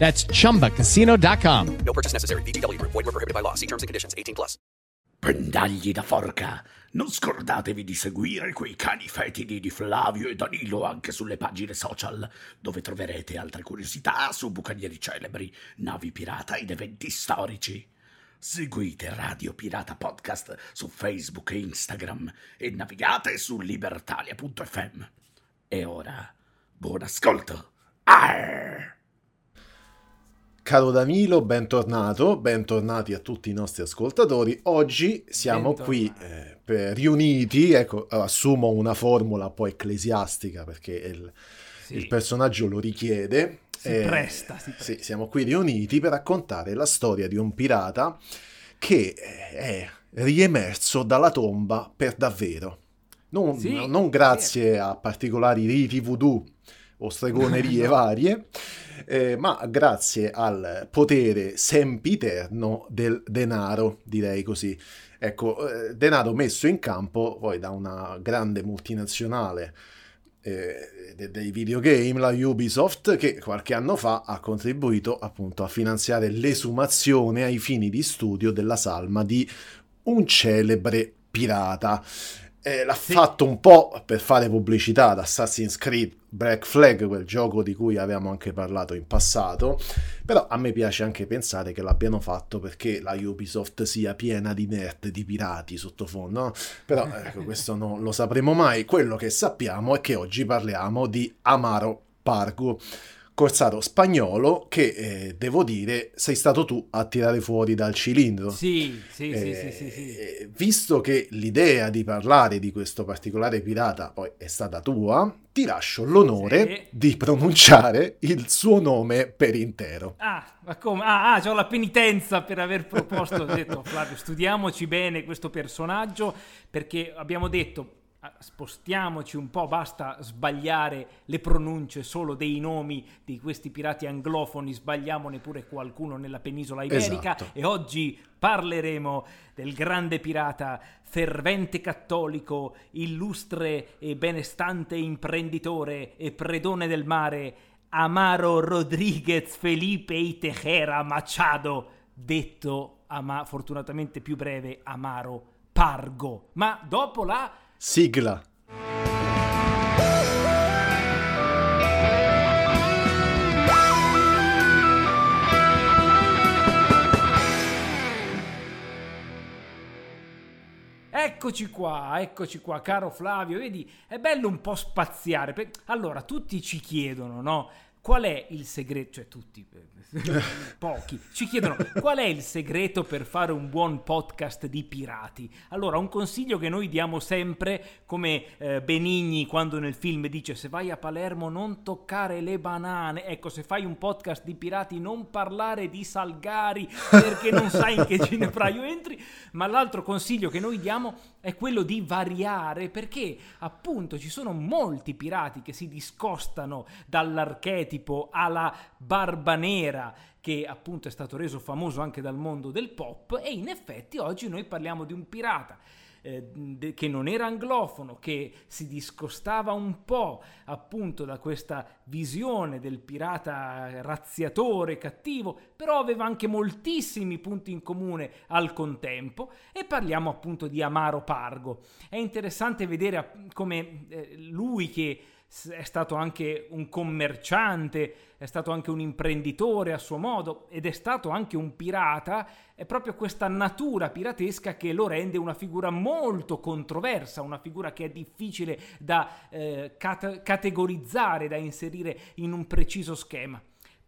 That's chumbacasino.com. No purchase necessary. VGW Group. Void were prohibited by law. See terms and conditions. 18 plus. Pendagli da forca! Non scordatevi di seguire quei cani fetidi di Flavio e Danilo anche sulle pagine social, dove troverete altre curiosità su bucanieri celebri, navi pirata ed eventi storici. Seguite Radio Pirata Podcast su Facebook e Instagram e navigate su libertalia.fm. E ora, buon ascolto! Arr! Caro Danilo, bentornato, bentornati a tutti i nostri ascoltatori. Oggi siamo qui eh, per riuniti, ecco, assumo una formula un po' ecclesiastica perché il, Sì. il personaggio lo richiede. Si Eh, presta, si presta. Sì, siamo qui riuniti per raccontare la storia di un pirata che eh, è riemerso dalla tomba per davvero. Non, Sì, non grazie a particolari riti voodoo o stregonerie varie, eh, ma grazie al potere sempiterno del denaro, direi così. Ecco, eh, denaro messo in campo poi da una grande multinazionale eh, de- dei videogame, la Ubisoft, che qualche anno fa ha contribuito appunto a finanziare l'esumazione ai fini di studio della salma di un celebre pirata. Eh, l'ha fatto un po' per fare pubblicità ad Assassin's Creed Black Flag, quel gioco di cui avevamo anche parlato in passato, però a me piace anche pensare che l'abbiano fatto perché la Ubisoft sia piena di nerd, di pirati sottofondo, no? però ecco, questo non lo sapremo mai. Quello che sappiamo è che oggi parliamo di Amaro Pargo, corsaro spagnolo che, eh, devo dire, sei stato tu a tirare fuori dal cilindro. Sì, sì, sì, Eh, sì, sì, sì. eh, Visto che l'idea di parlare di questo particolare pirata poi è stata tua, ti lascio l'onore Sì. di pronunciare il suo nome per intero. Ah, ma come? Ah, ah, c'ho la penitenza per aver proposto. Ho detto, Flavio, studiamoci bene questo personaggio perché abbiamo detto. Ah, Spostiamoci un po', basta sbagliare le pronunce solo dei nomi di questi pirati anglofoni, sbagliamone pure qualcuno nella penisola iberica Esatto. e oggi parleremo del grande pirata, fervente cattolico, illustre e benestante imprenditore e predone del mare, Amaro Rodriguez Felipe y Tejera Machado, detto ama- fortunatamente più breve Amaro Pargo. Ma dopo la Sigla. Eccoci qua, eccoci qua, caro Flavio, vedi, è bello un po' spaziare. Allora, tutti ci chiedono, no? Qual è il segreto, cioè tutti, eh, pochi, ci chiedono qual è il segreto per fare un buon podcast di pirati. Allora, un consiglio che noi diamo sempre, come eh, Benigni quando nel film dice se vai a Palermo non toccare le banane, ecco, se fai un podcast di pirati non parlare di Salgari perché non sai in che ginepraio entri, ma l'altro consiglio che noi diamo è quello di variare perché appunto ci sono molti pirati che si discostano dall'archetipo archetipo alla barba nera che appunto è stato reso famoso anche dal mondo del pop e in effetti oggi noi parliamo di un pirata eh, che non era anglofono, che si discostava un po' appunto da questa visione del pirata razziatore, cattivo, però aveva anche moltissimi punti in comune al contempo e parliamo appunto di Amaro Pargo. È interessante vedere come eh, lui che è stato anche un commerciante, è stato anche un imprenditore a suo modo ed è stato anche un pirata, è proprio questa natura piratesca che lo rende una figura molto controversa, una figura che è difficile da eh, cat- categorizzare, da inserire in un preciso schema.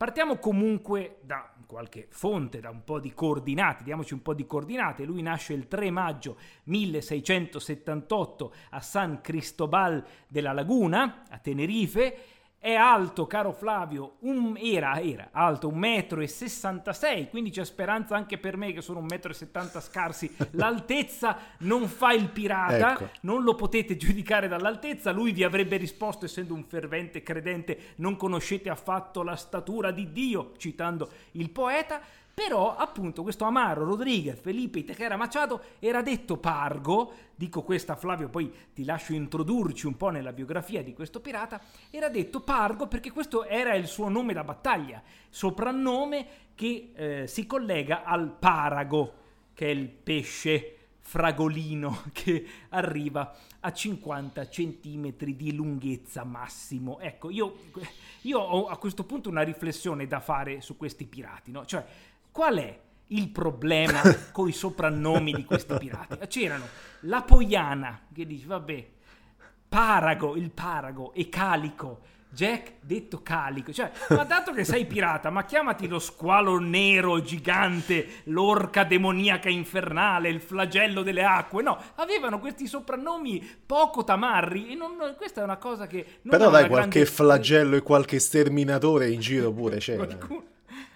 Partiamo comunque da qualche fonte, da un po' di coordinate, diamoci un po' di coordinate. Lui nasce il 3 maggio 1678 a San Cristobal della Laguna, a Tenerife, è alto, caro Flavio, un, era, era alto 1,66 m, quindi c'è speranza anche per me che sono 1,70 m scarsi. L'altezza non fa il pirata, ecco. non lo potete giudicare dall'altezza. Lui vi avrebbe risposto, essendo un fervente credente, non conoscete affatto la statura di Dio, citando il poeta. Però, appunto, questo Amaro Rodriguez Felipe Tequera Machado era detto Pargo, dico questa Flavio, poi ti lascio introdurci un po' nella biografia di questo pirata, era detto Pargo perché questo era il suo nome da battaglia, soprannome che eh, si collega al parago, che è il pesce fragolino che arriva a 50 centimetri di lunghezza massimo. Ecco, io, io ho a questo punto una riflessione da fare su questi pirati, no? Cioè, Qual è il problema con i soprannomi di questi pirati? C'erano la Poiana, che dice, vabbè, Parago, il Parago, e Calico. Jack detto calico, cioè, ma dato che sei pirata, ma chiamati lo squalo nero gigante, l'orca demoniaca infernale, il flagello delle acque. No, avevano questi soprannomi poco tamarri e non, questa è una cosa che... Però dai, qualche grande... flagello e qualche sterminatore in giro pure c'era. Qualcuno...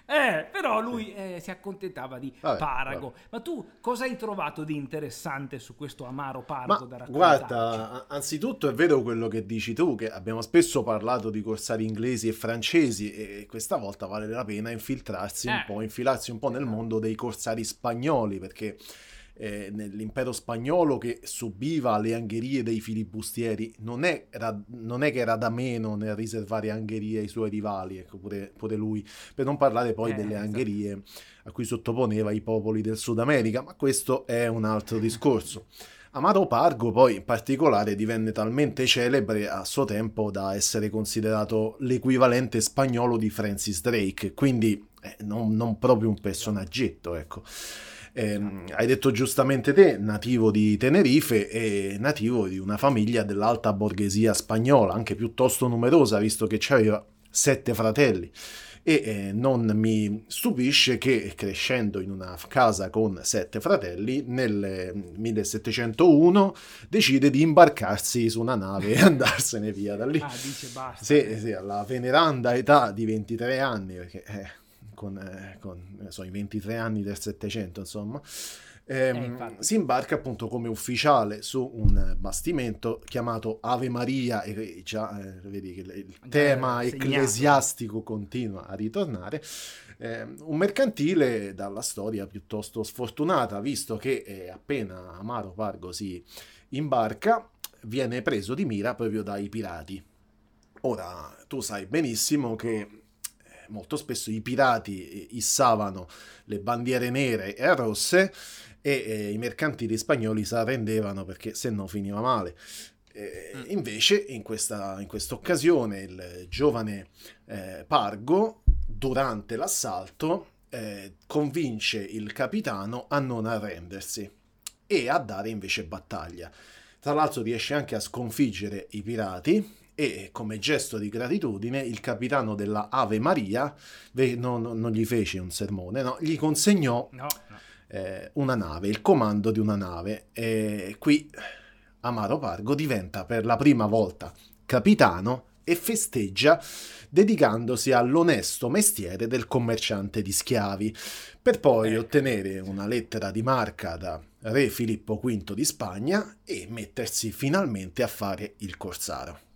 Eh, però lui eh, si accontentava di vabbè, Parago. Vabbè. Ma tu cosa hai trovato di interessante su questo amaro Parago Ma, da Guarda, anzitutto è vero quello che dici tu, che abbiamo spesso parlato di corsari inglesi e francesi e questa volta vale la pena infiltrarsi eh. un po', infilarsi un po' nel mondo dei corsari spagnoli, perché eh, nell'impero spagnolo che subiva le angherie dei filibustieri, non è, non è, che era da meno nel riservare angherie ai suoi rivali, ecco pure, pure lui, per non parlare poi eh, delle esatto. angherie a cui sottoponeva i popoli del Sud America, ma questo è un altro discorso. Amaro Pargo poi in particolare divenne talmente celebre a suo tempo da essere considerato l'equivalente spagnolo di Francis Drake, quindi eh, non, non, proprio un personaggetto, ecco. Eh, hai detto giustamente te, nativo di Tenerife e nativo di una famiglia dell'alta borghesia spagnola, anche piuttosto numerosa, visto che aveva sette fratelli. E eh, non mi stupisce che crescendo in una casa con sette fratelli, nel 1701 decide di imbarcarsi su una nave e andarsene via da lì. Ah, dice basta. Sì, sì, alla veneranda età di 23 anni, perché... Eh, con, eh, con so, i 23 anni del Settecento, insomma. Ehm, eh, si imbarca appunto come ufficiale su un bastimento chiamato Ave Maria e già eh, vedi che il tema eh, ecclesiastico continua a ritornare. Eh, un mercantile dalla storia piuttosto sfortunata visto che eh, appena Amaro Pargo si imbarca viene preso di mira proprio dai pirati. Ora tu sai benissimo che molto spesso i pirati eh, issavano le bandiere nere e rosse e eh, i mercantili spagnoli si arrendevano perché se no finiva male. Eh, mm. invece in questa in occasione il giovane eh, Pargo durante l'assalto eh, convince il capitano a non arrendersi e a dare invece battaglia. Tra l'altro riesce anche a sconfiggere i pirati e come gesto di gratitudine il capitano della Ave Maria non, non gli fece un sermone, no, gli consegnò no, no. Eh, una nave, il comando di una nave e qui Amaro Pargo diventa per la prima volta capitano e festeggia dedicandosi all'onesto mestiere del commerciante di schiavi, per poi eh. ottenere una lettera di marca da re Filippo V di Spagna e mettersi finalmente a fare il corsaro.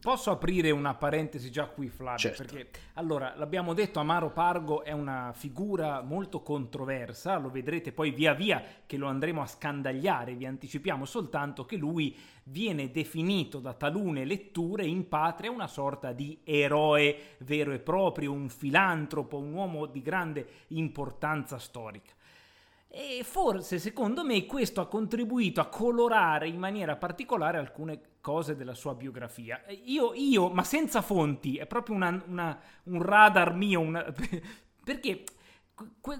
Posso aprire una parentesi già qui, Flavio? Certo. Perché allora l'abbiamo detto, Amaro Pargo è una figura molto controversa. Lo vedrete poi via via che lo andremo a scandagliare. Vi anticipiamo soltanto che lui viene definito da talune letture in patria una sorta di eroe vero e proprio, un filantropo, un uomo di grande importanza storica. E forse, secondo me, questo ha contribuito a colorare in maniera particolare alcune cose della sua biografia. Io, io ma senza fonti, è proprio una- una- un radar mio, una- perché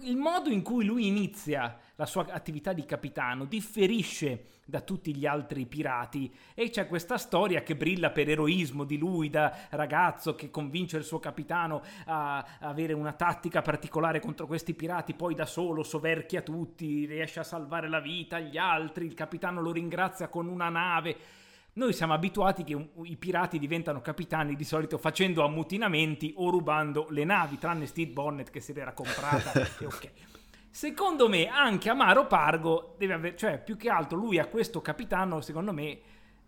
il modo in cui lui inizia la sua attività di capitano differisce da tutti gli altri pirati e c'è questa storia che brilla per eroismo di lui da ragazzo che convince il suo capitano a avere una tattica particolare contro questi pirati, poi da solo soverchia tutti, riesce a salvare la vita agli altri, il capitano lo ringrazia con una nave. Noi siamo abituati che i pirati diventano capitani di solito facendo ammutinamenti o rubando le navi, tranne Steve Bonnet che se l'era comprata. e ok. Secondo me anche Amaro Pargo deve avere, cioè più che altro lui a questo capitano, secondo me,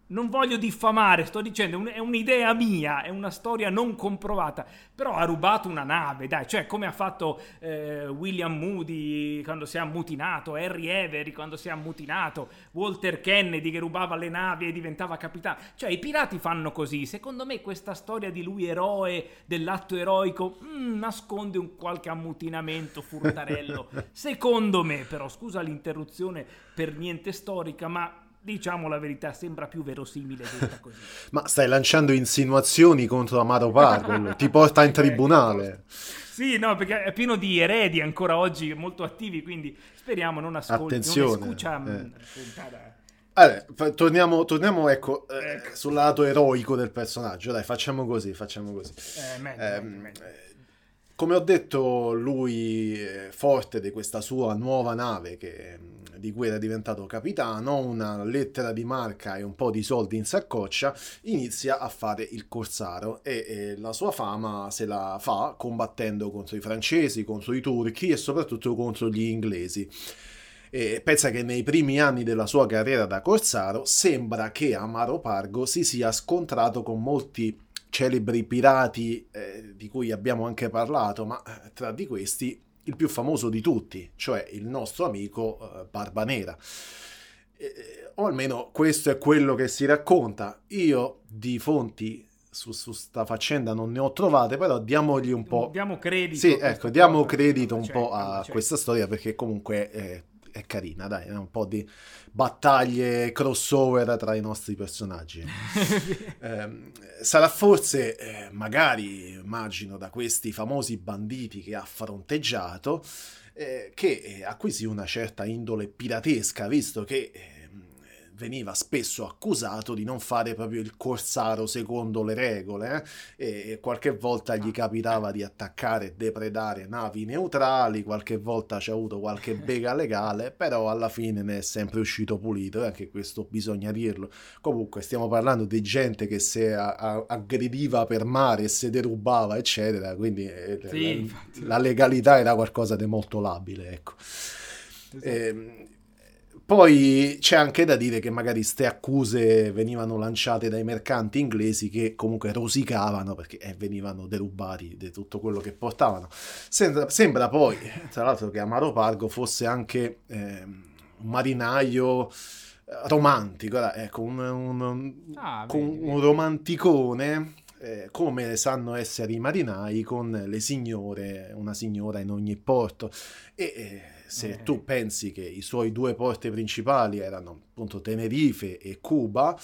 non voglio diffamare, sto dicendo, è un- è un'idea mia, è una storia non comprovata, però ha rubato una nave, dai, cioè come ha fatto eh, William Moody quando si è ammutinato, Harry Avery quando si è ammutinato, Walter Kennedy che rubava le navi e diventava capitano, cioè i pirati fanno così, secondo me questa storia di lui eroe, dell'atto eroico, mm, nasconde un qualche ammutinamento furtarello, secondo me però, scusa l'interruzione per niente storica, ma... Diciamo la verità, sembra più verosimile detta così. Ma stai lanciando insinuazioni contro Amaro Pargo, ti porta in tribunale. Sì, no, perché è pieno di eredi ancora oggi molto attivi, quindi speriamo non ascolti. Attenzione, Non escucha, eh. mm. Allora, torniamo, torniamo, ecco, eh, Ecco. sul lato eroico del personaggio. Dai, facciamo così, facciamo così. Eh, meglio, Ehm, meglio, meglio. eh, come ho detto, lui è forte di questa sua nuova nave che, mh, di cui era diventato capitano, una lettera di marca e un po' di soldi in saccoccia, inizia a fare il corsaro e, e la sua fama se la fa combattendo contro i francesi, contro i turchi e soprattutto contro gli inglesi. E pensa che nei primi anni della sua carriera da corsaro sembra che Amaro Pargo si sia scontrato con molti celebri pirati eh, di cui abbiamo anche parlato, ma eh, tra di questi il più famoso di tutti, cioè il nostro amico eh, Barba Nera. Eh, o almeno questo è quello che si racconta. Io di fonti su, su sta faccenda non ne ho trovate, però diamogli un po'... Diamo credito. Sì, questa ecco, diamo credito un C'è, po' a c'è. questa storia perché comunque è, è carina, dai, è un po' di battaglie crossover tra i nostri personaggi. Ehm, sarà forse, eh, magari, immagino, da questi famosi banditi che ha fronteggiato, eh, che eh, acquisì una certa indole piratesca, visto che ehm, veniva spesso accusato di non fare proprio il corsaro secondo le regole eh, e qualche volta gli capitava di attaccare e depredare navi neutrali, qualche volta c'è avuto qualche bega legale, però alla fine ne è sempre uscito pulito e anche questo bisogna dirlo. Comunque stiamo parlando di gente che si a- a- aggrediva per mare e se derubava, eccetera, quindi eh, Sì, la- la legalità era qualcosa di molto labile, ecco. Esatto. Ehm, poi c'è anche da dire che magari ste accuse venivano lanciate dai mercanti inglesi che comunque rosicavano perché eh, venivano derubati di tutto quello che portavano. Sembra, sembra poi, tra l'altro, che Amaro Pargo fosse anche ehm, un marinaio eh, romantico, ecco, un, un- un- Ah, vedi, un romanticone. eh, come sanno essere i marinai con le signore, una signora in ogni porto. E eh, se Eh. tu pensi che i suoi due porti principali erano appunto Tenerife e Cuba,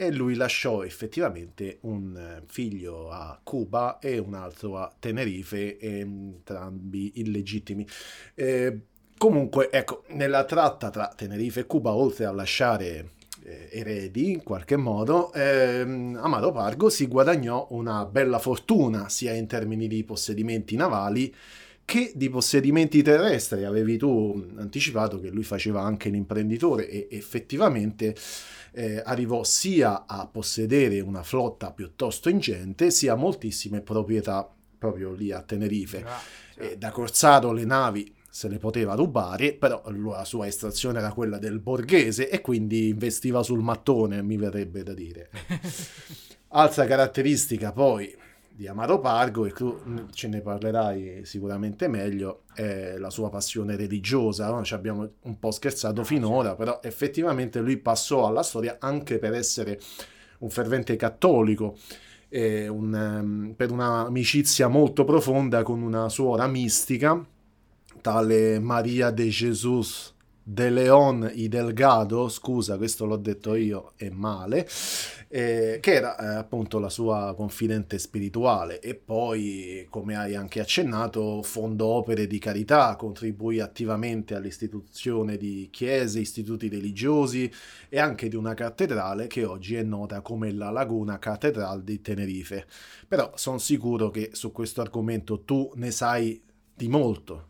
e lui lasciò effettivamente un eh, figlio a Cuba e un altro a Tenerife, entrambi illegittimi. Eh, comunque, ecco, nella tratta tra Tenerife e Cuba, oltre a lasciare eh, eredi in qualche modo, ehm, Amaro Pargo si guadagnò una bella fortuna sia in termini di possedimenti navali che di possedimenti terrestri. Avevi tu anticipato che lui faceva anche l'imprenditore e effettivamente eh, arrivò sia a possedere una flotta piuttosto ingente, sia moltissime proprietà proprio lì a Tenerife. Già. E da Corsaro le navi se le poteva rubare, però la sua estrazione era quella del borghese e quindi investiva sul mattone, mi verrebbe da dire. Altra caratteristica poi di Amaro Pargo, e tu ce ne parlerai sicuramente meglio, è la sua passione religiosa. No? Ci abbiamo un po' scherzato finora, però effettivamente lui passò alla storia anche per essere un fervente cattolico. Un, um, per un'amicizia molto profonda con una suora mistica, tale Maria de Jesus De Leon y Delgado, scusa, questo l'ho detto io, è male, eh, che era eh, appunto la sua confidente spirituale e poi, come hai anche accennato, fondò opere di carità, contribuì attivamente all'istituzione di chiese, istituti religiosi e anche di una cattedrale che oggi è nota come la Laguna Cattedrale di Tenerife. Però sono sicuro che su questo argomento tu ne sai di molto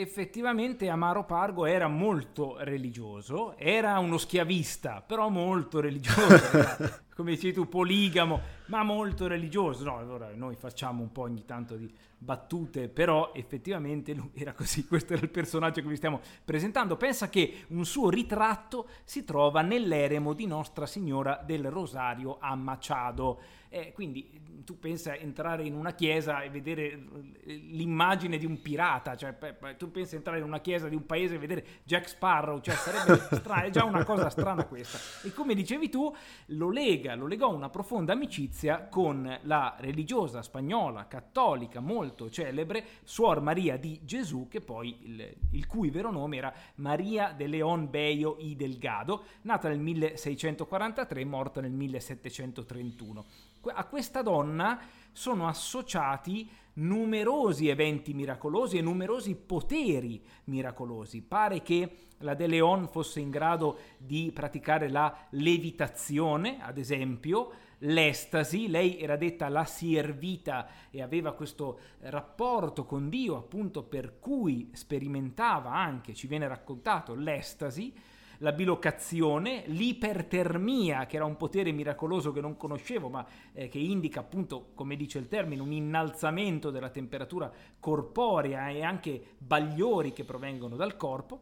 effettivamente Amaro Pargo era molto religioso, era uno schiavista, però molto religioso, come dici tu, poligamo, ma molto religioso. No, allora noi facciamo un po' ogni tanto di battute, però effettivamente lui era così, questo era il personaggio che vi stiamo presentando. Pensa che un suo ritratto si trova nell'eremo di Nostra Signora del Rosario a Machado. Eh, quindi tu pensa entrare in una chiesa e vedere l'immagine di un pirata, cioè tu pensi entrare in una chiesa di un paese e vedere Jack Sparrow, cioè sarebbe strano, è già una cosa strana questa. E come dicevi tu, lo lega, lo legò una profonda amicizia con la religiosa spagnola, cattolica, molto celebre, Suor Maria di Gesù, che poi il, il cui vero nome era Maria de León Bello y Delgado, nata nel 1643 morta nel 1731 a questa donna sono associati numerosi eventi miracolosi e numerosi poteri miracolosi. Pare che la De Leon fosse in grado di praticare la levitazione, ad esempio, l'estasi, lei era detta la siervita e aveva questo rapporto con Dio appunto per cui sperimentava anche, ci viene raccontato, l'estasi, la bilocazione, l'ipertermia, che era un potere miracoloso che non conoscevo, ma eh, che indica appunto, come dice il termine, un innalzamento della temperatura corporea e anche bagliori che provengono dal corpo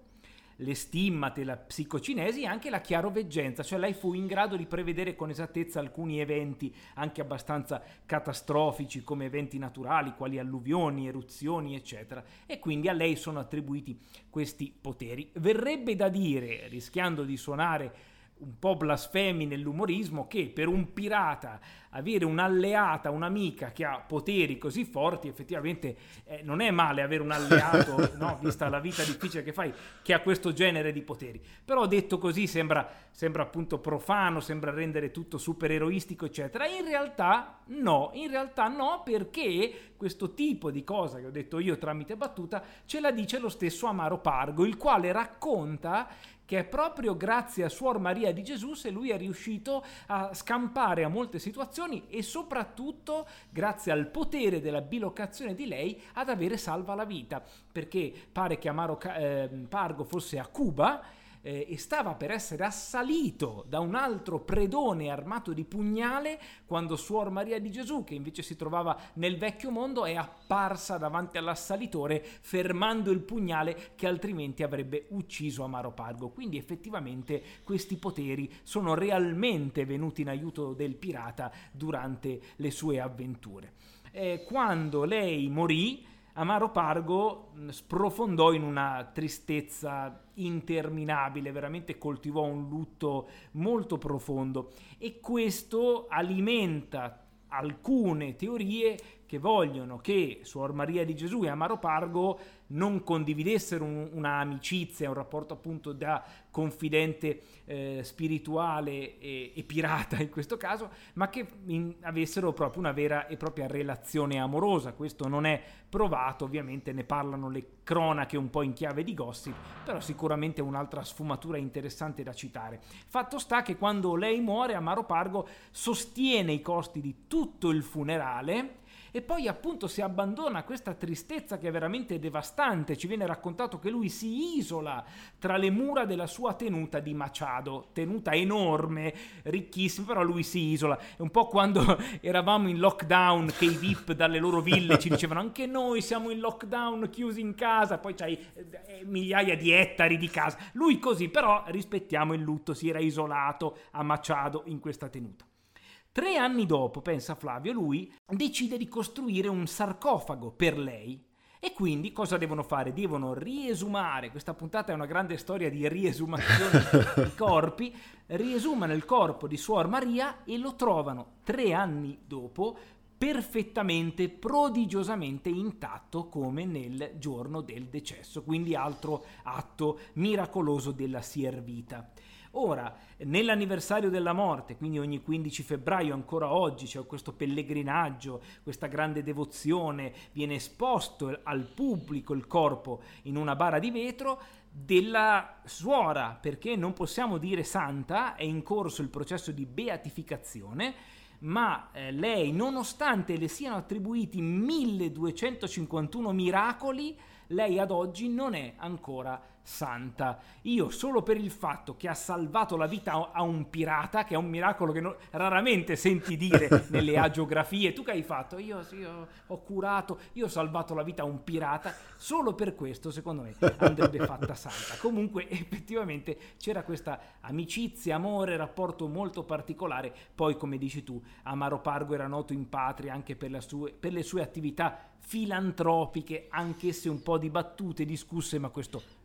le stimmate, la psicocinesi e anche la chiaroveggenza, cioè lei fu in grado di prevedere con esattezza alcuni eventi anche abbastanza catastrofici come eventi naturali, quali alluvioni, eruzioni, eccetera, e quindi a lei sono attribuiti questi poteri. Verrebbe da dire, rischiando di suonare un po' blasfemi nell'umorismo che per un pirata avere un'alleata, un'amica che ha poteri così forti, effettivamente eh, non è male avere un alleato, no? vista la vita difficile che fai, che ha questo genere di poteri. Però detto così sembra, sembra appunto profano, sembra rendere tutto super eroistico, eccetera. In realtà no, in realtà no, perché questo tipo di cosa che ho detto io tramite battuta ce la dice lo stesso Amaro Pargo, il quale racconta che è proprio grazie a Suor Maria di Gesù se lui è riuscito a scampare a molte situazioni e soprattutto grazie al potere della bilocazione di lei ad avere salva la vita, perché pare che Amaro eh, Pargo fosse a Cuba eh, e stava per essere assalito da un altro predone armato di pugnale quando Suor Maria di Gesù, che invece si trovava nel vecchio mondo, è apparsa davanti all'assalitore fermando il pugnale che altrimenti avrebbe ucciso Amaro Pargo. Quindi effettivamente questi poteri sono realmente venuti in aiuto del pirata durante le sue avventure. Eh, quando lei morì, Amaro Pargo sprofondò in una tristezza interminabile, veramente coltivò un lutto molto profondo. E questo alimenta alcune teorie che vogliono che Suor Maria di Gesù e Amaro Pargo non condividessero un, una amicizia, un rapporto appunto da confidente eh, spirituale e, e, pirata in questo caso, ma che in, avessero proprio una vera e propria relazione amorosa. Questo non è provato, ovviamente ne parlano le cronache un po' in chiave di gossip, però sicuramente un'altra sfumatura interessante da citare. Fatto sta che quando lei muore, Amaro Pargo sostiene i costi di tutto il funerale e poi appunto si abbandona a questa tristezza che è veramente devastante. Ci viene raccontato che lui si isola tra le mura della sua tenuta di Machado, tenuta enorme, ricchissima, però lui si isola. È un po' quando eravamo in lockdown che i VIP dalle loro ville ci dicevano anche noi siamo in lockdown, chiusi in casa, poi c'hai eh, migliaia di ettari di casa. Lui così, però rispettiamo il lutto, si era isolato a Machado in questa tenuta. Tre anni dopo, pensa Flavio, lui decide di costruire un sarcofago per lei. E quindi cosa devono fare? Devono riesumare, questa puntata è una grande storia di riesumazione di corpi, riesumano il corpo di Suor Maria e lo trovano tre anni dopo perfettamente, prodigiosamente intatto come nel giorno del decesso, quindi altro atto miracoloso della Siervita. Ora, nell'anniversario della morte, quindi ogni 15 febbraio, ancora oggi c'è questo pellegrinaggio, questa grande devozione, viene esposto al pubblico il corpo in una bara di vetro della suora, perché non possiamo dire santa, è in corso il processo di beatificazione, ma eh, lei, nonostante le siano attribuiti 1251 miracoli, lei ad oggi non è ancora santa. Io solo per il fatto che ha salvato la vita a un pirata, che è un miracolo che non, raramente senti dire nelle agiografie, tu che hai fatto? Io, sì, ho, ho curato, io ho salvato la vita a un pirata, solo per questo secondo me andrebbe fatta santa. Comunque effettivamente c'era questa amicizia, amore, rapporto molto particolare, poi come dici tu, Amaro Pargo era noto in patria anche per, sue, per le sue attività filantropiche, anch'esse un po' dibattute, discusse, ma questo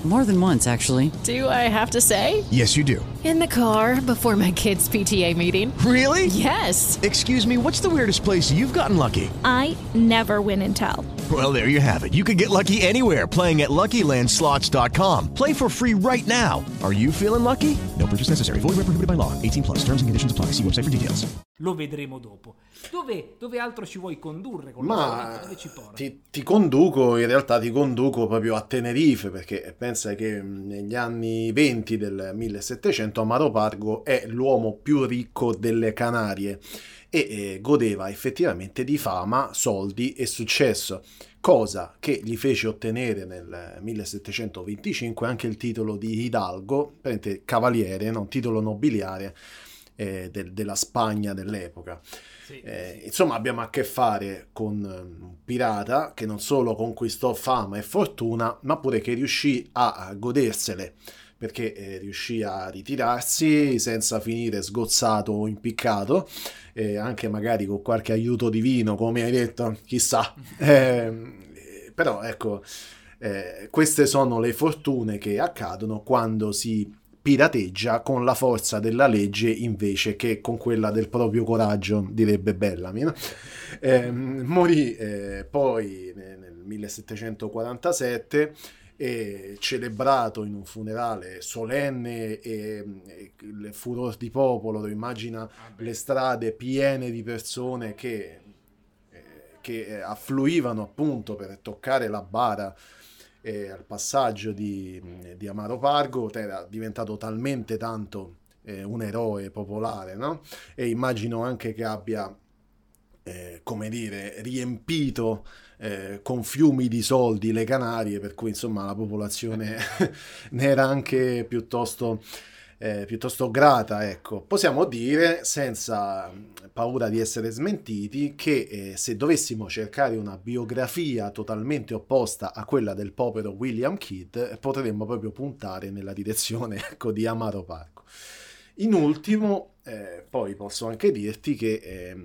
More than once, actually. Do I have to say? Yes, you do. In the car before my kids' PTA meeting. Really? Yes. Excuse me, what's the weirdest place you've gotten lucky? I never win and tell. Well, there you have it. You can get lucky anywhere playing at LuckyLandSlots.com. Play for free right now. Are you feeling lucky? No purchase necessary. Void where prohibited by law. 18 plus. Terms and conditions apply. See website for details. Lo vedremo dopo. Dove, dove altro ci vuoi condurre? Con Ma dove ci ti, ti conduco, in realtà ti conduco proprio a Tenerife, perché pensa che negli anni 20 del 1700 Amaro Pargo è l'uomo più ricco delle Canarie e eh, godeva effettivamente di fama, soldi e successo, cosa che gli fece ottenere nel 1725 anche il titolo di Hidalgo, cavaliere, no? titolo nobiliare eh, del, della Spagna dell'epoca. Sì. Eh, insomma, abbiamo a che fare con un pirata che non solo conquistò fama e fortuna, ma pure che riuscì a godersele perché eh, riuscì a ritirarsi senza finire sgozzato o impiccato, eh, anche magari con qualche aiuto divino, come hai detto, chissà. Eh, però ecco, eh, queste sono le fortune che accadono quando si pirateggia con la forza della legge invece che con quella del proprio coraggio, direbbe Bellamy. No? Eh, morì eh, poi nel 1747 e celebrato in un funerale solenne e, e il furore di popolo, immagina le strade piene di persone che, eh, che affluivano appunto per toccare la bara eh, al passaggio di, di, Amaro Pargo era diventato talmente tanto eh, un eroe popolare, no? E immagino anche che abbia, eh, come dire, riempito eh, con fiumi di soldi le Canarie, per cui insomma la popolazione ne era anche piuttosto eh, piuttosto grata, ecco. Possiamo dire, senza paura di essere smentiti, che eh, se dovessimo cercare una biografia totalmente opposta a quella del povero William Kidd, potremmo proprio puntare nella direzione ecco, di Amaro Parco. In ultimo, eh, poi posso anche dirti che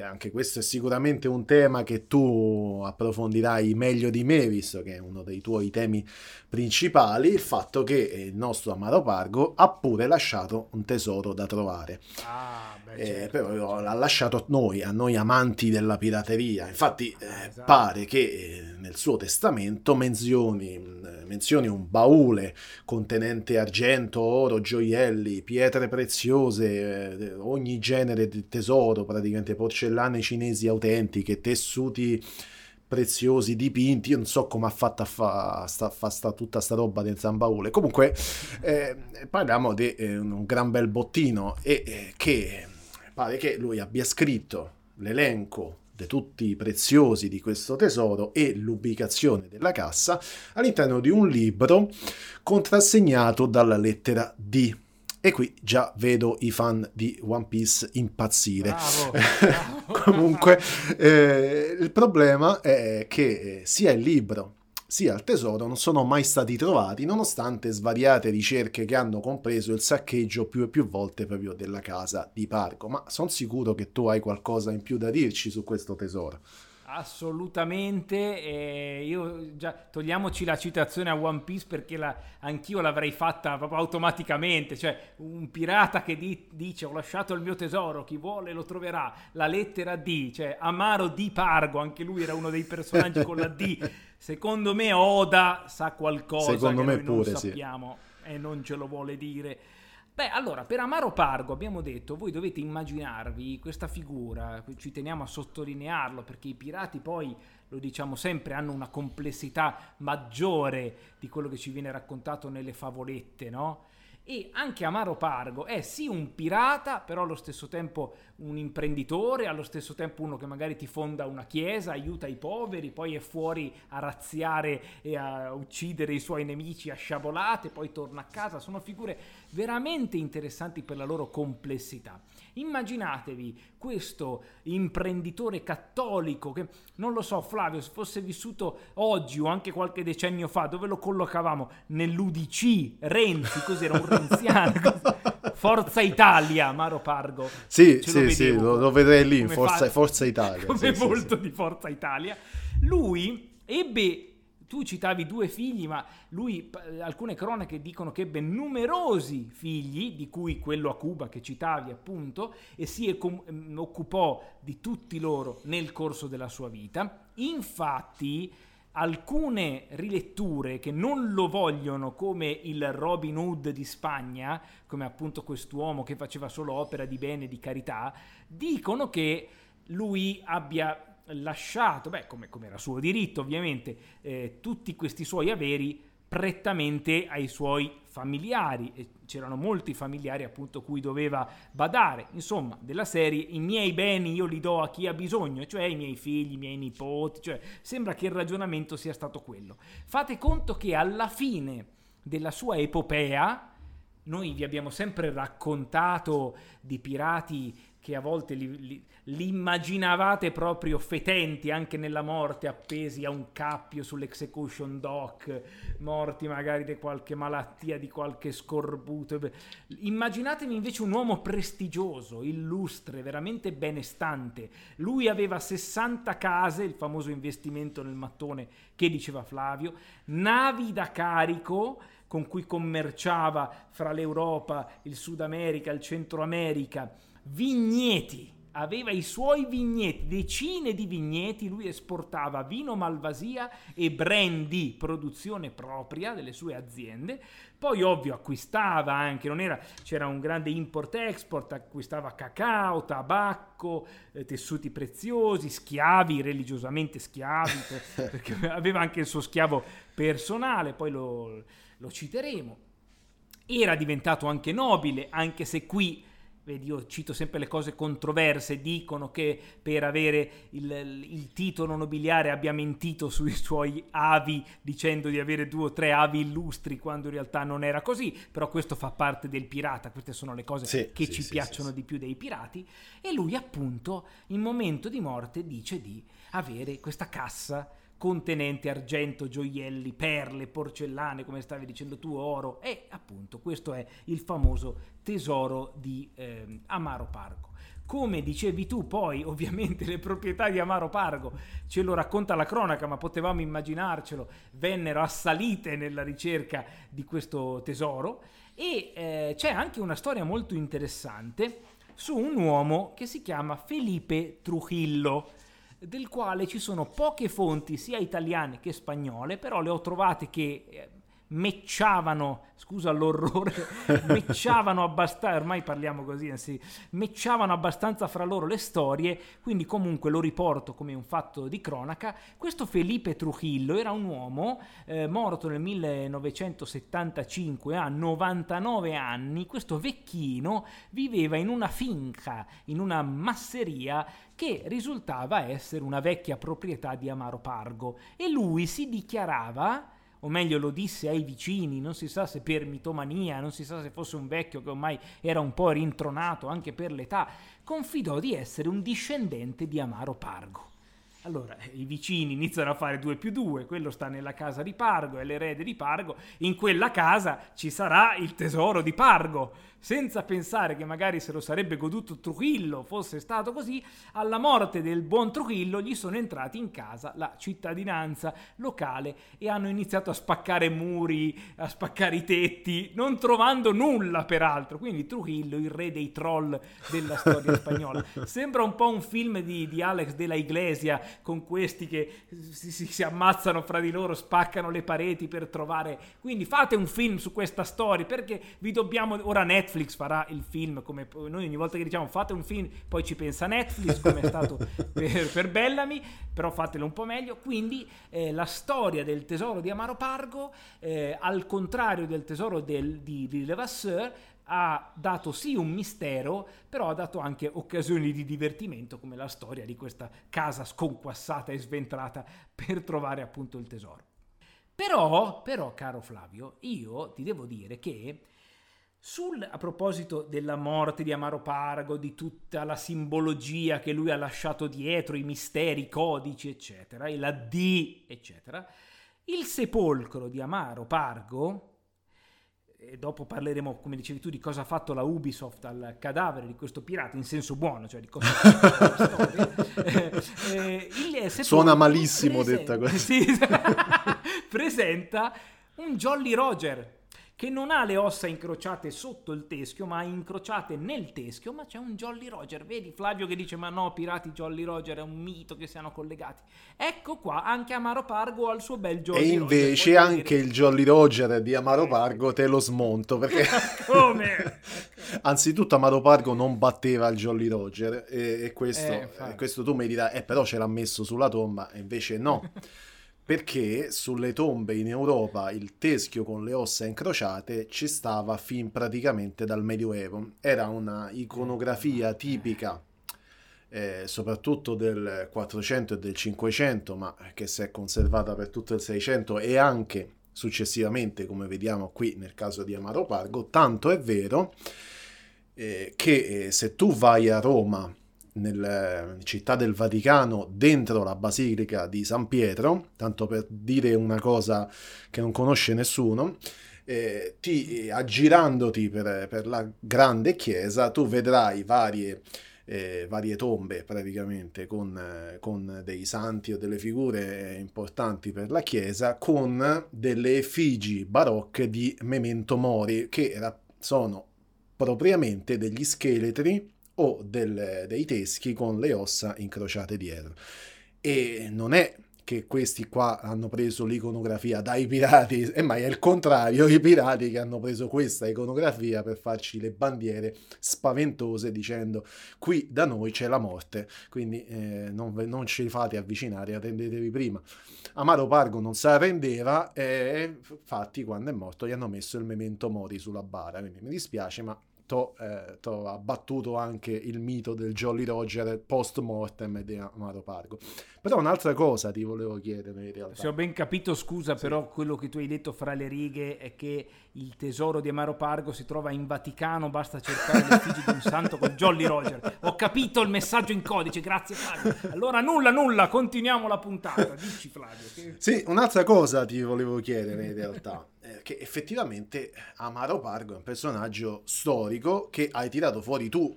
che anche questo è sicuramente un tema che tu approfondirai meglio di me, visto che è uno dei tuoi temi principali, il fatto che il nostro Amaro Pargo ha pure lasciato un tesoro da trovare. Ah, beh, Eh, certo, però certo. l'ha lasciato a noi, a noi amanti della pirateria. Infatti eh, esatto. pare che eh, nel suo testamento menzioni, eh, menzioni un baule contenente argento, oro, gioielli, pietre preziose, eh, ogni genere di tesoro, praticamente porcellane cinesi autentiche, tessuti preziosi dipinti. Io non so come ha fatto a fare sta, fa sta, tutta sta roba dentro un baule. Comunque, eh, parliamo di eh, un gran bel bottino e eh, che pare che lui abbia scritto l'elenco tutti i preziosi di questo tesoro e l'ubicazione della cassa all'interno di un libro contrassegnato dalla lettera D. E qui già vedo i fan di One Piece impazzire. Bravo, bravo. Comunque, eh, il problema è che eh, sia il libro sia il tesoro non sono mai stati trovati, nonostante svariate ricerche che hanno compreso il saccheggio più e più volte proprio della casa di Parco. Ma sono sicuro che tu hai qualcosa in più da dirci su questo tesoro. Assolutamente, eh, io già togliamoci la citazione a One Piece perché la, anch'io l'avrei fatta proprio automaticamente, cioè un pirata che di, dice ho lasciato il mio tesoro, chi vuole lo troverà, la lettera D, cioè Amaro di Pargo, anche lui era uno dei personaggi con la D, secondo me Oda sa qualcosa Secondo che me noi pure, non sì. sappiamo e non ce lo vuole dire. Beh, allora, per Amaro Pargo abbiamo detto, voi dovete immaginarvi questa figura, ci teniamo a sottolinearlo perché i pirati poi, lo diciamo sempre, hanno una complessità maggiore di quello che ci viene raccontato nelle favolette, no? E anche Amaro Pargo è sì un pirata, però allo stesso tempo un imprenditore, allo stesso tempo uno che magari ti fonda una chiesa, aiuta i poveri, poi è fuori a razziare e a uccidere i suoi nemici a sciabolate, poi torna a casa. Sono figure veramente interessanti per la loro complessità. Immaginatevi questo imprenditore cattolico che, non lo so, Flavio, se fosse vissuto oggi o anche qualche decennio fa, dove lo collocavamo? Nell'UDC, Renzi, cos'era un renziano? Forza Italia, Maro Pargo. Sì, sì, lo sì, lo, lo vedrei lì Forza, fa- Forza Italia. come sì, sì, volto sì. di Forza Italia. Lui ebbe tu citavi due figli, ma lui, alcune cronache dicono che ebbe numerosi figli, di cui quello a Cuba che citavi appunto, e si ehm, occupò di tutti loro nel corso della sua vita. Infatti, alcune riletture che non lo vogliono come il Robin Hood di Spagna, come appunto quest'uomo che faceva solo opera di bene e di carità, dicono che lui abbia lasciato, beh, come, come era suo diritto ovviamente, eh, tutti questi suoi averi prettamente ai suoi familiari. E c'erano molti familiari appunto cui doveva badare. Insomma della serie i miei beni io li do a chi ha bisogno cioè i miei figli i miei nipoti cioè sembra che il ragionamento sia stato quello. Fate conto che alla fine della sua epopea noi vi abbiamo sempre raccontato di pirati che a volte li, li- li immaginavate proprio fetenti anche nella morte, appesi a un cappio sull'execution dock, morti magari di qualche malattia, di qualche scorbuto. Immaginatevi invece un uomo prestigioso, illustre, veramente benestante. Lui aveva 60 case, il famoso investimento nel mattone che diceva Flavio, navi da carico con cui commerciava fra l'Europa, il Sud America, il Centro America, vigneti. Aveva i suoi vigneti, decine di vigneti, lui esportava vino Malvasia e brandy, produzione propria delle sue aziende. Poi ovvio acquistava anche, non era, c'era un grande import-export, acquistava cacao, tabacco, eh, tessuti preziosi, schiavi, religiosamente schiavi, per- perché aveva anche il suo schiavo personale, poi lo, lo citeremo. Era diventato anche nobile, anche se qui Vedi, io cito sempre le cose controverse, dicono che per avere il, il titolo nobiliare abbia mentito sui suoi avi dicendo di avere due o tre avi illustri quando in realtà non era così, però questo fa parte del pirata, queste sono le cose Sì, che sì, ci sì, piacciono di più dei pirati e lui appunto in momento di morte dice di avere questa cassa contenente argento, gioielli, perle, porcellane, come stavi dicendo tu, oro. E appunto questo è il famoso tesoro di ehm, Amaro Pargo. Come dicevi tu, poi ovviamente le proprietà di Amaro Pargo, ce lo racconta la cronaca, ma potevamo immaginarcelo, vennero assalite nella ricerca di questo tesoro. E eh, c'è anche una storia molto interessante su un uomo che si chiama Felipe Trujillo del quale ci sono poche fonti sia italiane che spagnole, però le ho trovate che eh, mecciavano, scusa l'orrore, mecciavano abbastanza, ormai parliamo così, eh, sì, mecciavano abbastanza fra loro le storie, quindi comunque lo riporto come un fatto di cronaca. Questo Felipe Trujillo era un uomo eh, morto nel 1975 a 99 anni, questo vecchino viveva in una finca, in una masseria che risultava essere una vecchia proprietà di Amaro Pargo e lui si dichiarava o meglio lo disse ai vicini, non si sa se per mitomania, non si sa se fosse un vecchio che ormai era un po' rintronato anche per l'età, confidò di essere un discendente di Amaro Pargo. Allora, i vicini iniziano a fare 2 più 2, quello sta nella casa di Pargo, è l'erede di Pargo, in quella casa ci sarà il tesoro di Pargo, senza pensare che magari se lo sarebbe goduto Trujillo fosse stato così, alla morte del buon Trujillo gli sono entrati in casa la cittadinanza locale e hanno iniziato a spaccare muri, a spaccare i tetti, non trovando nulla peraltro. Quindi Trujillo, il re dei troll della storia spagnola. Sembra un po' un film di, di Alex de la Iglesia con questi che si, si, si ammazzano fra di loro, spaccano le pareti per trovare. Quindi fate un film su questa storia perché vi dobbiamo. Ora Netflix farà il film come noi ogni volta che diciamo fate un film, poi ci pensa Netflix, come è stato per, per Bellamy, però fatelo un po' meglio. Quindi eh, la storia del tesoro di Amaro Pargo, eh, al contrario del tesoro del, di, di Levasseur, ha dato sì un mistero, però ha dato anche occasioni di divertimento, come la storia di questa casa sconquassata e sventrata per trovare appunto il tesoro. Però, però, caro Flavio, io ti devo dire che sul, a proposito della morte di Amaro Pargo, di tutta la simbologia che lui ha lasciato dietro, i misteri, i codici, eccetera, e la D, eccetera, il sepolcro di Amaro Pargo, e dopo parleremo, come dicevi tu, di cosa ha fatto la Ubisoft al cadavere di questo pirata, in senso buono, cioè di cosa ha fatto la storia. Eh, eh, Suona malissimo presenta, detta cosa. Sì, presenta un Jolly Roger che non ha le ossa incrociate sotto il teschio, ma incrociate nel teschio, ma c'è un Jolly Roger. Vedi Flavio che dice, ma no, Pirati Jolly Roger è un mito che siano collegati. Ecco qua, anche Amaro Pargo ha il suo bel Jolly E Roger. invece voglio anche dire. il Jolly Roger di Amaro Pargo te lo smonto perché Come? anzitutto Amaro Pargo non batteva il Jolly Roger e, e questo, Eh, e questo tu mi dirai, eh però ce l'ha messo sulla tomba e invece no. Perché sulle tombe in Europa il teschio con le ossa incrociate ci stava fin praticamente dal Medioevo. Era una iconografia tipica eh, soprattutto del 400 e del 500, ma che si è conservata per tutto il 600 e anche successivamente, come vediamo qui nel caso di Amaro Pargo, tanto è vero eh, che eh, se tu vai a Roma, nella città del Vaticano, dentro la Basilica di San Pietro, tanto per dire una cosa che non conosce nessuno, eh, ti, eh, aggirandoti per, per la grande chiesa, tu vedrai varie eh, varie tombe praticamente con, con dei santi o delle figure importanti per la chiesa con delle effigi barocche di memento mori che sono propriamente degli scheletri o del- dei teschi con le ossa incrociate dietro e non è che questi qua hanno preso l'iconografia dai pirati, e mai è il contrario, i pirati che hanno preso questa iconografia per farci le bandiere spaventose dicendo qui da noi c'è la morte, quindi eh, non, non ci fate avvicinare, attendetevi prima. Amaro Pargo non si arrendeva e infatti quando è morto gli hanno messo il memento mori sulla bara, quindi mi dispiace ma t'ho, eh, t'ho abbattuto anche il mito del Jolly Roger post mortem di Amaro Pargo. Però un'altra cosa ti volevo chiedere in realtà. Se ho ben capito, scusa, però quello che tu hai detto fra le righe è che il tesoro di Amaro Pargo si trova in Vaticano, basta cercare l'effigie di un santo con Jolly Roger. Ho capito il messaggio in codice, grazie Flavio. Allora nulla, nulla, continuiamo la puntata. Dici Flavio. che- Sì, un'altra cosa ti volevo chiedere in realtà, eh, che effettivamente Amaro Pargo è un personaggio storico che hai tirato fuori tu,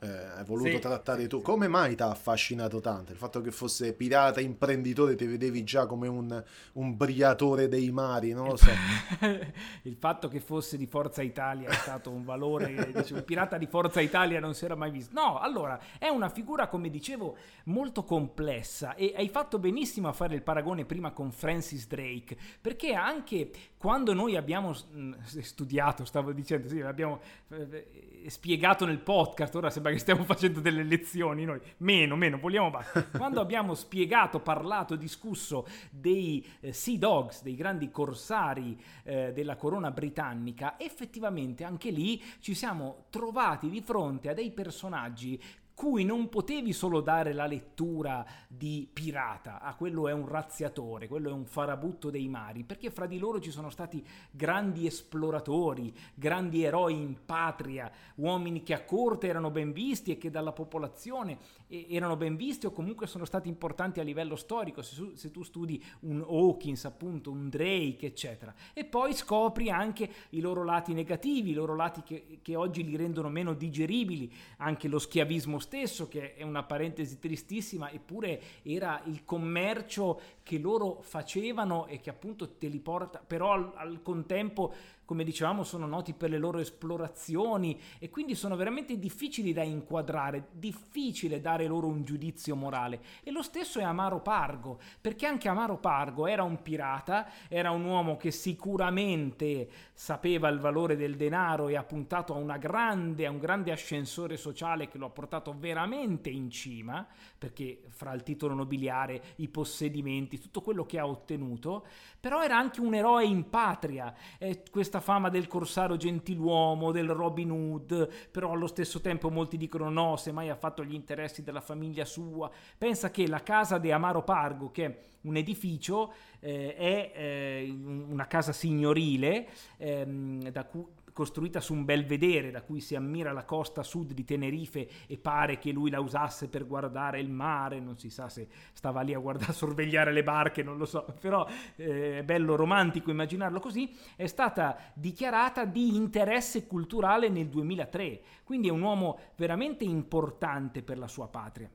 eh, hai voluto Sì, trattare tu. sì. Come mai ti ha affascinato tanto? Il fatto che fosse pirata, imprenditore, ti vedevi già come un, un briatore dei mari, non lo so. il fatto che fosse di Forza Italia è stato un valore, dice, un pirata di Forza Italia non si era mai visto. No, allora, è una figura, come dicevo, molto complessa e hai fatto benissimo a fare il paragone prima con Francis Drake, perché anche quando noi abbiamo mh, studiato, stavo dicendo, sì, abbiamo eh, spiegato nel podcast, ora sembra che stiamo facendo delle lezioni noi, meno, meno, vogliamo basta. Quando abbiamo spiegato, parlato, discusso dei eh, Sea Dogs, dei grandi corsari eh, della corona britannica, effettivamente anche lì ci siamo trovati di fronte a dei personaggi cui non potevi solo dare la lettura di pirata, ah quello è un razziatore, quello è un farabutto dei mari, perché fra di loro ci sono stati grandi esploratori, grandi eroi in patria, uomini che a corte erano ben visti e che dalla popolazione erano ben visti o comunque sono stati importanti a livello storico, se, se tu studi un Hawkins appunto, un Drake eccetera, e poi scopri anche i loro lati negativi, i loro lati che, che oggi li rendono meno digeribili, anche lo schiavismo stesso, che è una parentesi tristissima, eppure era il commercio che loro facevano e che appunto te li porta, però al, al contempo come dicevamo sono noti per le loro esplorazioni e quindi sono veramente difficili da inquadrare, difficile dare loro un giudizio morale. E lo stesso è Amaro Pargo, perché anche Amaro Pargo era un pirata, era un uomo che sicuramente sapeva il valore del denaro e ha puntato a, grande, a un grande ascensore sociale che lo ha portato veramente in cima, perché fra il titolo nobiliare, i possedimenti, tutto quello che ha ottenuto, però era anche un eroe in patria. Eh, questa fama del corsaro gentiluomo, del Robin Hood, però allo stesso tempo molti dicono no, semmai ha fatto gli interessi della famiglia sua. Pensa che la casa di Amaro Pargo, che è un edificio, eh, è eh, una casa signorile ehm, da cui costruita su un belvedere da cui si ammira la costa sud di Tenerife e pare che lui la usasse per guardare il mare, non si sa se stava lì a guardare, a sorvegliare le barche, non lo so, però eh, è bello romantico immaginarlo così, è stata dichiarata di interesse culturale nel 2003, quindi è un uomo veramente importante per la sua patria.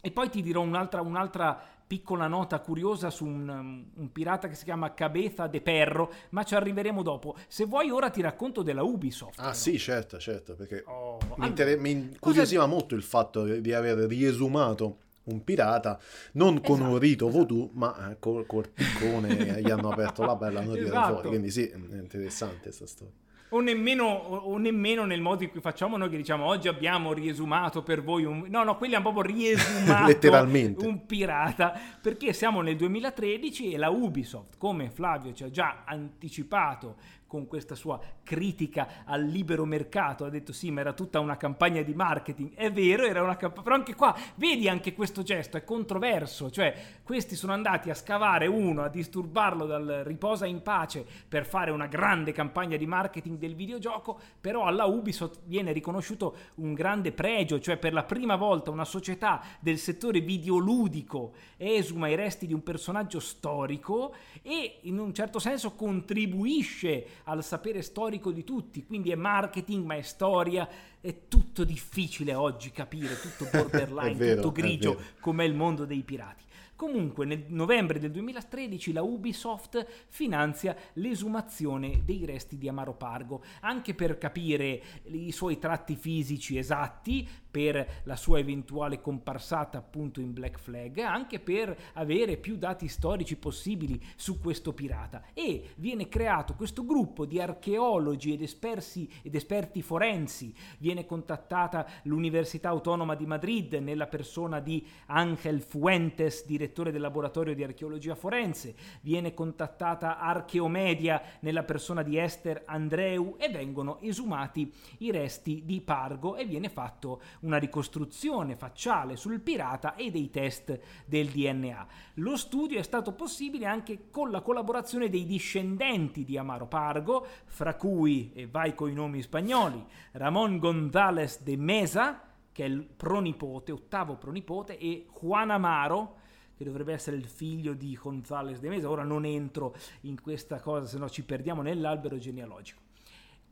E poi ti dirò un'altra, un'altra piccola nota curiosa su un, um, un, pirata che si chiama Cabeza de Perro, ma ci arriveremo dopo. Se vuoi ora ti racconto della Ubisoft. Ah però. sì, certo, certo, perché oh, mi, inter- mi incuriosiva cosa... molto il fatto di aver riesumato un pirata, non con esatto, un rito esatto. voodoo, ma eh, col, piccone gli hanno aperto la bella hanno tirato esatto. fuori. Quindi sì, è interessante questa storia o nemmeno, o nemmeno, nel modo in cui facciamo noi che diciamo oggi abbiamo riesumato per voi un... No, no, quelli hanno proprio riesumato Letteralmente. un pirata, perché siamo nel 2013 e la Ubisoft, come Flavio ci ha già anticipato con questa sua critica al libero mercato, ha detto sì, ma era tutta una campagna di marketing. È vero, era una campagna, però anche qua, vedi anche questo gesto, è controverso, cioè questi sono andati a scavare uno, a disturbarlo dal riposa in pace per fare una grande campagna di marketing del videogioco, però alla Ubisoft viene riconosciuto un grande pregio, cioè per la prima volta una società del settore videoludico esuma i resti di un personaggio storico e in un certo senso contribuisce al sapere storico di tutti, quindi è marketing ma è storia, è tutto difficile oggi capire, tutto borderline, tutto grigio come il mondo dei pirati. Comunque nel novembre del 2013 la Ubisoft finanzia l'esumazione dei resti di Amaro Pargo, anche per capire i suoi tratti fisici esatti, per la sua eventuale comparsata appunto in Black Flag, anche per avere più dati storici possibili su questo pirata. E viene creato questo gruppo di archeologi ed, espersi, ed esperti forensi, viene contattata l'Università Autonoma di Madrid nella persona di Ángel Fuentes, direttore del laboratorio di archeologia forense, viene contattata Archeomedia nella persona di Esther Andreu e vengono esumati i resti di Pargo e viene fatto una ricostruzione facciale sul pirata e dei test del DNA. Lo studio è stato possibile anche con la collaborazione dei discendenti di Amaro Pargo, fra cui, e vai con i nomi spagnoli, Ramón González de Mesa, che è il pronipote, ottavo pronipote, e Juan Amaro, che dovrebbe essere il figlio di González de Mesa. Ora non entro in questa cosa, se no ci perdiamo nell'albero genealogico.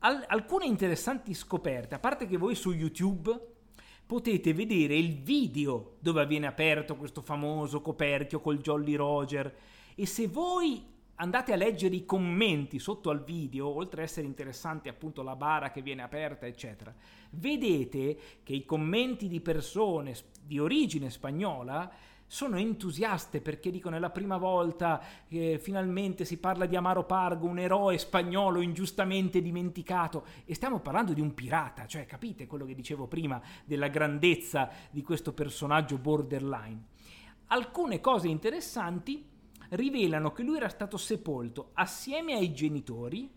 Al- alcune interessanti scoperte, a parte che voi su YouTube potete vedere il video dove viene aperto questo famoso coperchio col Jolly Roger e se voi andate a leggere i commenti sotto al video, oltre ad essere interessanti appunto la bara che viene aperta, eccetera, vedete che i commenti di persone di origine spagnola sono entusiaste perché dicono è la prima volta che finalmente si parla di Amaro Pargo, un eroe spagnolo ingiustamente dimenticato e stiamo parlando di un pirata, cioè capite quello che dicevo prima della grandezza di questo personaggio borderline. Alcune cose interessanti rivelano che lui era stato sepolto assieme ai genitori,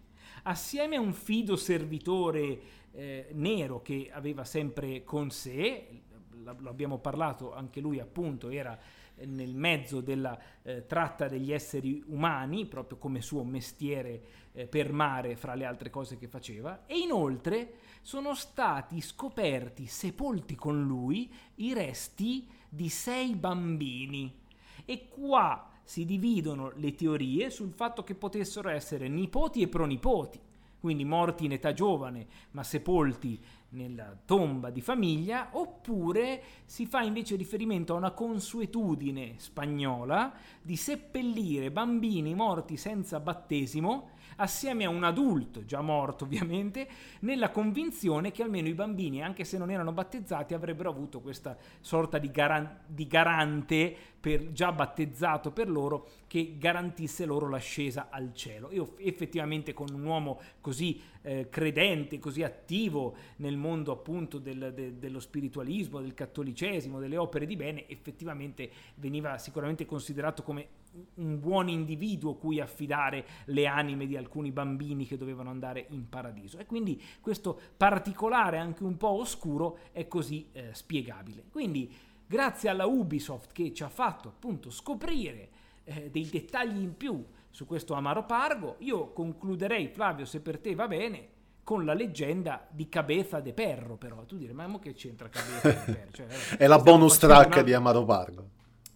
assieme a un fido servitore eh, nero che aveva sempre con sé, lo abbiamo parlato, anche lui appunto era nel mezzo della eh, tratta degli esseri umani, proprio come suo mestiere eh, per mare, fra le altre cose che faceva, e inoltre sono stati scoperti, sepolti con lui, i resti di sei bambini. E qua si dividono le teorie sul fatto che potessero essere nipoti e pronipoti, quindi morti in età giovane, ma sepolti nella tomba di famiglia, oppure si fa invece riferimento a una consuetudine spagnola di seppellire bambini morti senza battesimo assieme a un adulto già morto ovviamente, nella convinzione che almeno i bambini, anche se non erano battezzati, avrebbero avuto questa sorta di, garan- di garante per- già battezzato per loro che garantisse loro l'ascesa al cielo. Io effettivamente con un uomo così eh, credente, così attivo nel mondo appunto del- de- dello spiritualismo, del cattolicesimo, delle opere di bene, effettivamente veniva sicuramente considerato come un buon individuo cui affidare le anime di alcuni bambini che dovevano andare in paradiso. E quindi questo particolare, anche un po' oscuro, è così eh, spiegabile. Quindi grazie alla Ubisoft che ci ha fatto appunto scoprire eh, dei dettagli in più su questo Amaro Pargo, io concluderei, Flavio, se per te va bene, con la leggenda di Cabeza de Perro, però tu direi, ma che c'entra Cabeza de Perro? Cioè, È la bonus track una- di Amaro Pargo.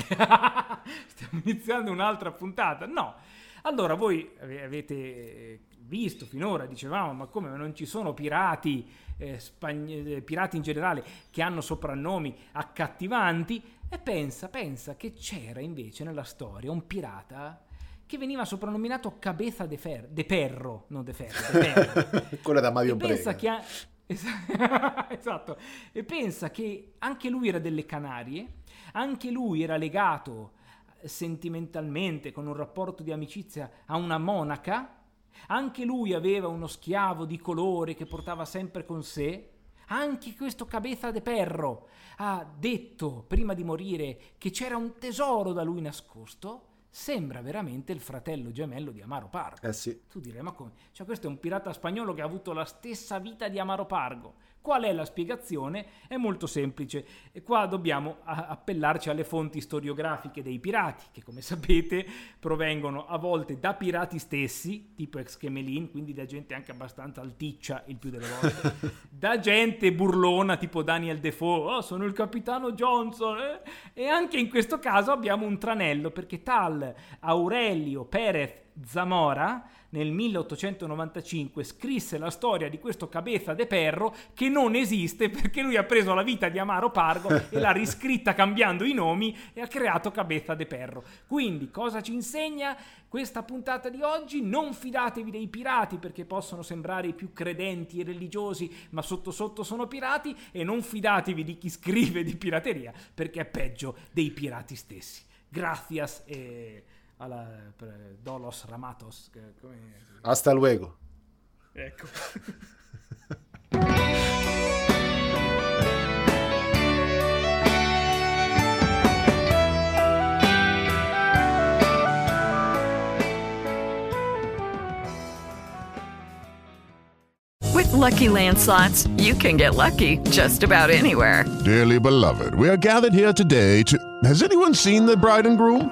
Stiamo iniziando un'altra puntata. No. Allora, voi ave- avete eh, visto finora, dicevamo, ma come non ci sono pirati, eh, spagn- eh, pirati in generale, che hanno soprannomi accattivanti? E pensa, pensa che c'era invece nella storia un pirata che veniva soprannominato Cabeza de, Fer- de Perro, non de Ferro, de Perro. Quello da Mario Brega. ha- Es- esatto. E pensa che anche lui era delle Canarie, anche lui era legato eh, sentimentalmente con un rapporto di amicizia a una monaca, anche lui aveva uno schiavo di colore che portava sempre con sé. Anche questo Cabeza de Perro ha detto prima di morire che c'era un tesoro da lui nascosto. Sembra veramente il fratello gemello di Amaro Pargo. Eh sì. Tu direi, ma come? Cioè, questo è un pirata spagnolo che ha avuto la stessa vita di Amaro Pargo. Qual è la spiegazione? È molto semplice. E qua dobbiamo appellarci alle fonti storiografiche dei pirati, che come sapete provengono a volte da pirati stessi, tipo Exchemelin, quindi da gente anche abbastanza alticcia il più delle volte, da gente burlona tipo Daniel Defoe, oh, sono il capitano Johnson, eh? e anche in questo caso abbiamo un tranello, perché tal Aurelio Perez Zamora nel 1895 scrisse la storia di questo Cabeza de Perro che non esiste perché lui ha preso la vita di Amaro Pargo e l'ha riscritta cambiando i nomi e ha creato Cabeza de Perro. Quindi cosa ci insegna questa puntata di oggi? Non fidatevi dei pirati perché possono sembrare i più credenti e religiosi ma sotto sotto sono pirati e non fidatevi di chi scrive di pirateria perché è peggio dei pirati stessi. Gracias e alla per- Dolos Ramatos. che- come- Hasta luego. Ecco. With Lucky Land slots, you can get lucky just about anywhere. Dearly beloved, we are gathered here today to. Has anyone seen the bride and groom?